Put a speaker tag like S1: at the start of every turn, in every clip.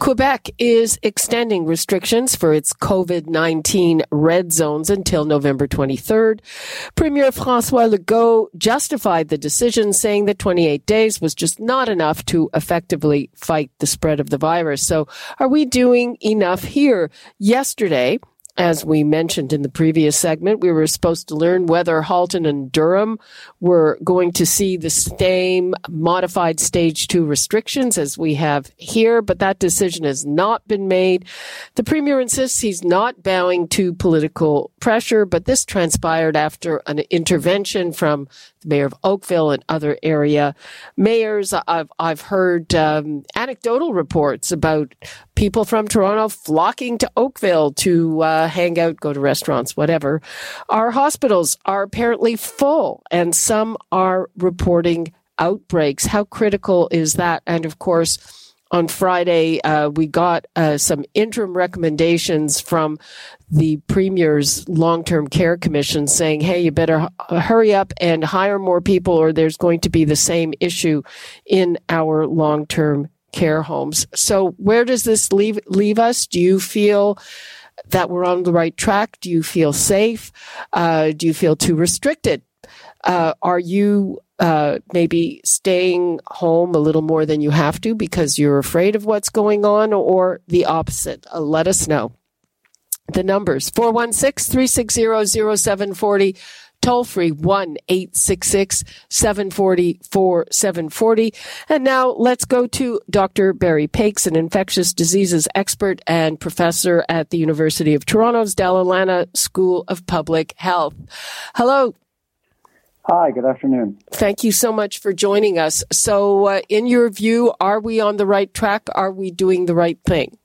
S1: Quebec is extending restrictions for its COVID 19 red zones until November 23rd. Premier Francois Legault justified the decision, saying that 28 days was just not enough to effectively fight the spread of the virus. So, are we doing enough here? Yesterday, as we mentioned in the previous segment, we were supposed to learn whether Halton and Durham were going to see the same modified stage two restrictions as we have here, but that decision has not been made. The premier insists he's not bowing to political pressure, but this transpired after an intervention from the mayor of Oakville and other area mayors. I've I've heard um, anecdotal reports about people from Toronto flocking to Oakville to uh, hang out, go to restaurants, whatever. Our hospitals are apparently full, and some are reporting outbreaks. How critical is that? And of course on Friday, uh, we got uh, some interim recommendations from the Premier's Long Term Care Commission saying, hey, you better h- hurry up and hire more people, or there's going to be the same issue in our long term care homes. So, where does this leave, leave us? Do you feel that we're on the right track? Do you feel safe? Uh, do you feel too restricted? Uh, are you uh, maybe staying home a little more than you have to because you're afraid of what's going on, or the opposite? Uh, let us know. The numbers 416 360 0740 toll free 1 866 740 4740. And now let's go to Dr. Barry Pakes, an infectious diseases expert and professor at the University of Toronto's Dalla Lana School of Public Health. Hello.
S2: Hi, good afternoon.
S1: Thank you so much for joining us. So, uh, in your view, are we on the right track? Are we doing the right thing?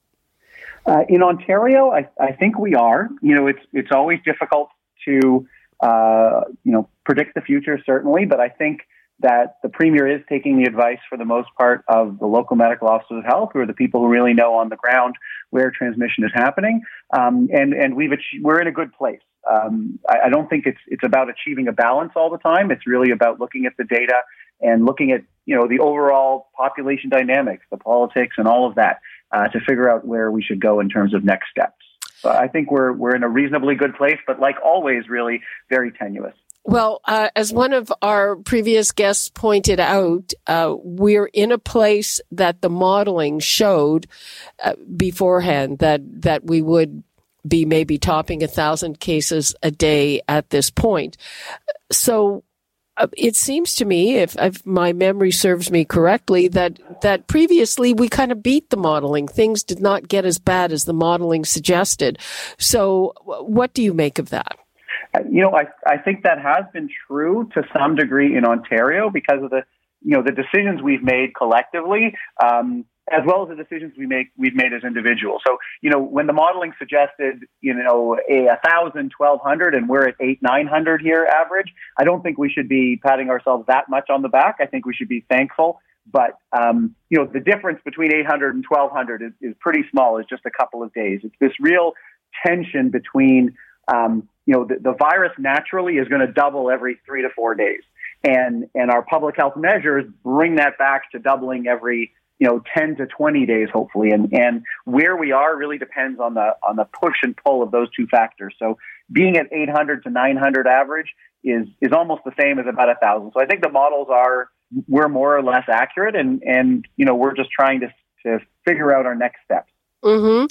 S2: Uh, in Ontario, I, I, think we are. You know, it's it's always difficult to uh, you know predict the future, certainly, but I think that the premier is taking the advice for the most part of the local medical officers of health, who are the people who really know on the ground where transmission is happening, um, and and we've achieved, we're in a good place. Um, I, I, don't think it's it's about achieving a balance all the time. It's really about looking at the data and looking at you know the overall population dynamics, the politics, and all of that uh, to figure out where we should go in terms of next steps. I think we're we're in a reasonably good place, but like always, really very tenuous.
S1: Well, uh, as one of our previous guests pointed out, uh, we're in a place that the modeling showed uh, beforehand that that we would be maybe topping a thousand cases a day at this point. So it seems to me, if, if, my memory serves me correctly, that that previously we kind of beat the modeling. Things did not get as bad as the modeling suggested. So, what do you make of that?
S2: Uh, you know, I I think that has been true to some degree in Ontario because of the you know the decisions we've made collectively. Um, as well as the decisions we make we've made as individuals. So, you know, when the modeling suggested, you know, a, a thousand, twelve hundred, and we're at eight, nine hundred here average, I don't think we should be patting ourselves that much on the back. I think we should be thankful. But um, you know, the difference between 800 and 1200 is, is pretty small. It's just a couple of days. It's this real tension between, um, you know, the, the virus naturally is going to double every three to four days, and and our public health measures bring that back to doubling every you know 10 to 20 days hopefully. And and where we are really depends on the on the push and pull of those two factors. So being at 800 to 900 average is is almost the same as about a thousand. So i think the models are we're more or less accurate and and you know we're just trying to to figure out our next steps.
S1: Mm-hmm.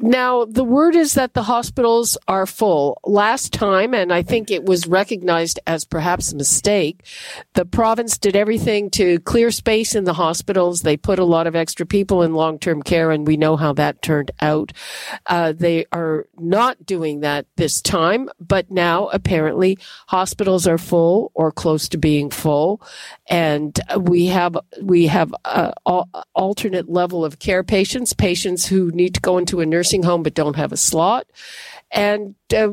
S1: Now, the word is that the hospitals are full. Last time, and I think it was recognized as perhaps a mistake, the province did everything to clear space in the hospitals. They put a lot of extra people in long term care, and we know how that turned out. Uh, they are not doing that this time, but now apparently hospitals are full or close to being full, and we have we have a, a alternate level of care patients, patients who need to go into a nursing nursing home but don't have a slot. And uh,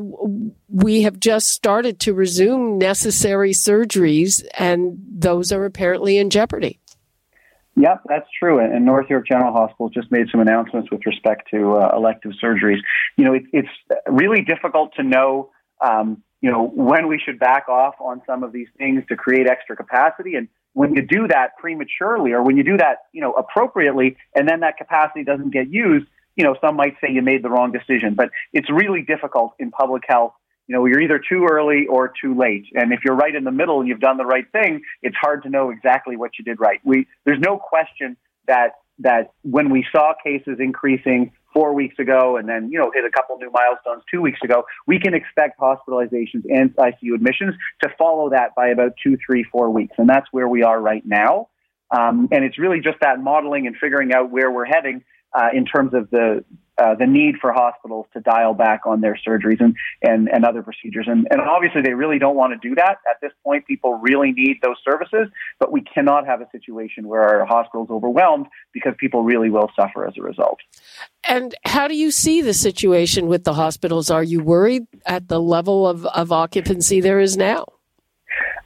S1: we have just started to resume necessary surgeries, and those are apparently in jeopardy.
S2: Yep, that's true. And North York General Hospital just made some announcements with respect to uh, elective surgeries. You know, it, it's really difficult to know, um, you know, when we should back off on some of these things to create extra capacity. And when you do that prematurely, or when you do that, you know, appropriately, and then that capacity doesn't get used, you know, some might say you made the wrong decision, but it's really difficult in public health. You know, you're either too early or too late. And if you're right in the middle and you've done the right thing, it's hard to know exactly what you did right. We, there's no question that, that when we saw cases increasing four weeks ago and then, you know, hit a couple new milestones two weeks ago, we can expect hospitalizations and ICU admissions to follow that by about two, three, four weeks. And that's where we are right now. Um, and it's really just that modeling and figuring out where we're heading uh, in terms of the uh, the need for hospitals to dial back on their surgeries and, and, and other procedures. And, and obviously, they really don't want to do that. At this point, people really need those services, but we cannot have a situation where our hospitals overwhelmed because people really will suffer as a result.
S1: And how do you see the situation with the hospitals? Are you worried at the level of, of occupancy there is now?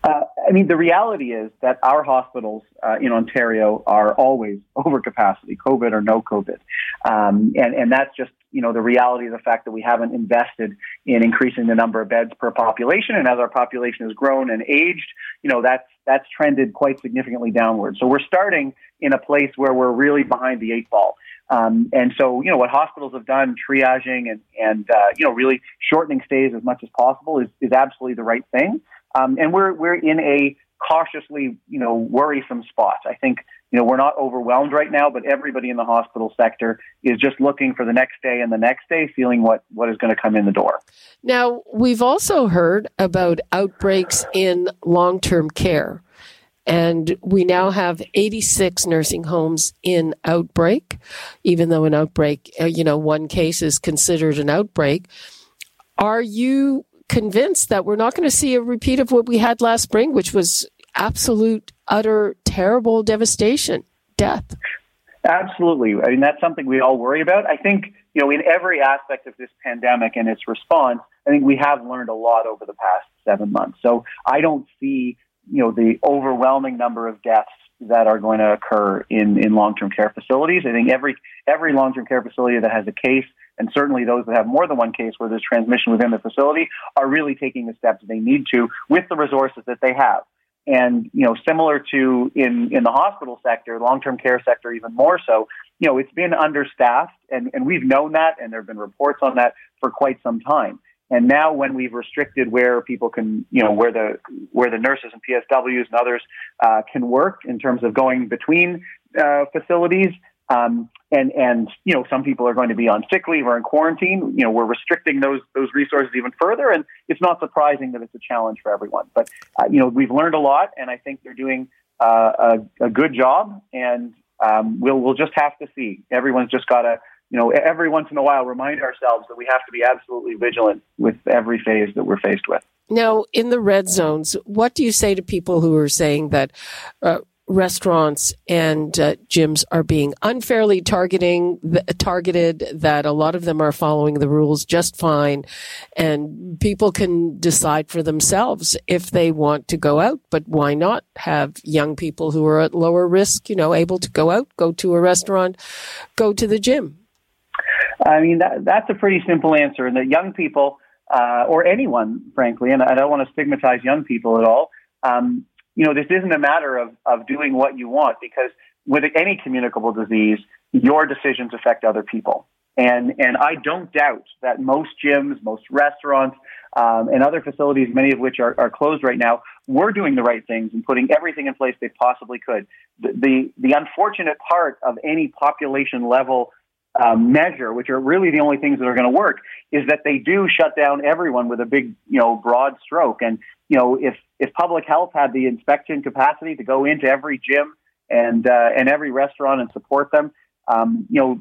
S2: Uh, I mean, the reality is that our hospitals uh, in Ontario are always over capacity, COVID or no COVID, um, and and that's just you know the reality of the fact that we haven't invested in increasing the number of beds per population, and as our population has grown and aged, you know that's that's trended quite significantly downward. So we're starting in a place where we're really behind the eight ball. Um, and so, you know, what hospitals have done, triaging and, and uh, you know, really shortening stays as much as possible is, is absolutely the right thing. Um, and we're, we're in a cautiously, you know, worrisome spot. I think, you know, we're not overwhelmed right now, but everybody in the hospital sector is just looking for the next day and the next day, feeling what, what is going to come in the door.
S1: Now, we've also heard about outbreaks in long term care. And we now have 86 nursing homes in outbreak, even though an outbreak, uh, you know, one case is considered an outbreak. Are you convinced that we're not going to see a repeat of what we had last spring, which was absolute, utter, terrible devastation, death.
S2: Absolutely. I mean, that's something we all worry about. I think, you know, in every aspect of this pandemic and its response, I think we have learned a lot over the past seven months. So I don't see, you know, the overwhelming number of deaths that are going to occur in, in long-term care facilities. I think every, every long-term care facility that has a case and certainly those that have more than one case where there's transmission within the facility are really taking the steps they need to with the resources that they have. And, you know, similar to in, in the hospital sector, long-term care sector even more so, you know, it's been understaffed and, and we've known that and there have been reports on that for quite some time. And now when we've restricted where people can, you know, where the, where the nurses and PSWs and others uh, can work in terms of going between uh, facilities, um, and and you know some people are going to be on sick leave or in quarantine. You know we're restricting those those resources even further, and it's not surprising that it's a challenge for everyone. But uh, you know we've learned a lot, and I think they're doing uh, a, a, good job. And um, we'll we'll just have to see. Everyone's just got to you know every once in a while remind ourselves that we have to be absolutely vigilant with every phase that we're faced with.
S1: Now, in the red zones, what do you say to people who are saying that uh, restaurants and uh, gyms are being unfairly targeting targeted that a lot of them are following the rules just fine. And people can decide for themselves if they want to go out but why not have young people who are at lower risk you know able to go out go to a restaurant go to the gym?
S2: I mean that, that's a pretty simple answer and that young people uh, or anyone frankly and i don't want to stigmatize young people at all um, you know, this isn't a matter of, of doing what you want because with any communicable disease, your decisions affect other people. And, and I don't doubt that most gyms, most restaurants, um, and other facilities, many of which are, are closed right now, were doing the right things and putting everything in place they possibly could. The, the, the unfortunate part of any population level um, measure, which are really the only things that are going to work, is that they do shut down everyone with a big, you know, broad stroke. And you know, if if public health had the inspection capacity to go into every gym and uh, and every restaurant and support them, um, you know,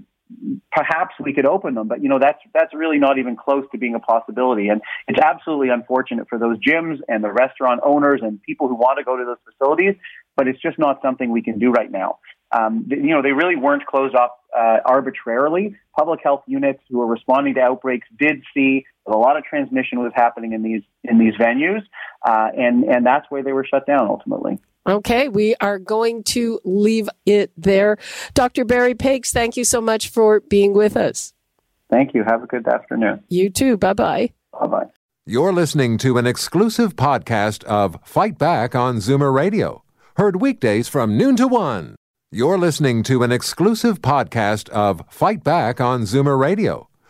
S2: perhaps we could open them. But you know, that's that's really not even close to being a possibility. And it's absolutely unfortunate for those gyms and the restaurant owners and people who want to go to those facilities. But it's just not something we can do right now. Um, you know, they really weren't closed up uh, arbitrarily. Public health units who were responding to outbreaks did see a lot of transmission was happening in these in these venues, uh, and and that's why they were shut down ultimately.
S1: Okay, we are going to leave it there. Dr. Barry Pakes, thank you so much for being with us.
S2: Thank you. Have a good afternoon.
S1: You too. Bye bye.
S2: Bye bye.
S3: You're listening to an exclusive podcast of Fight Back on Zoomer Radio, heard weekdays from noon to one. You're listening to an exclusive podcast of Fight Back on Zoomer Radio,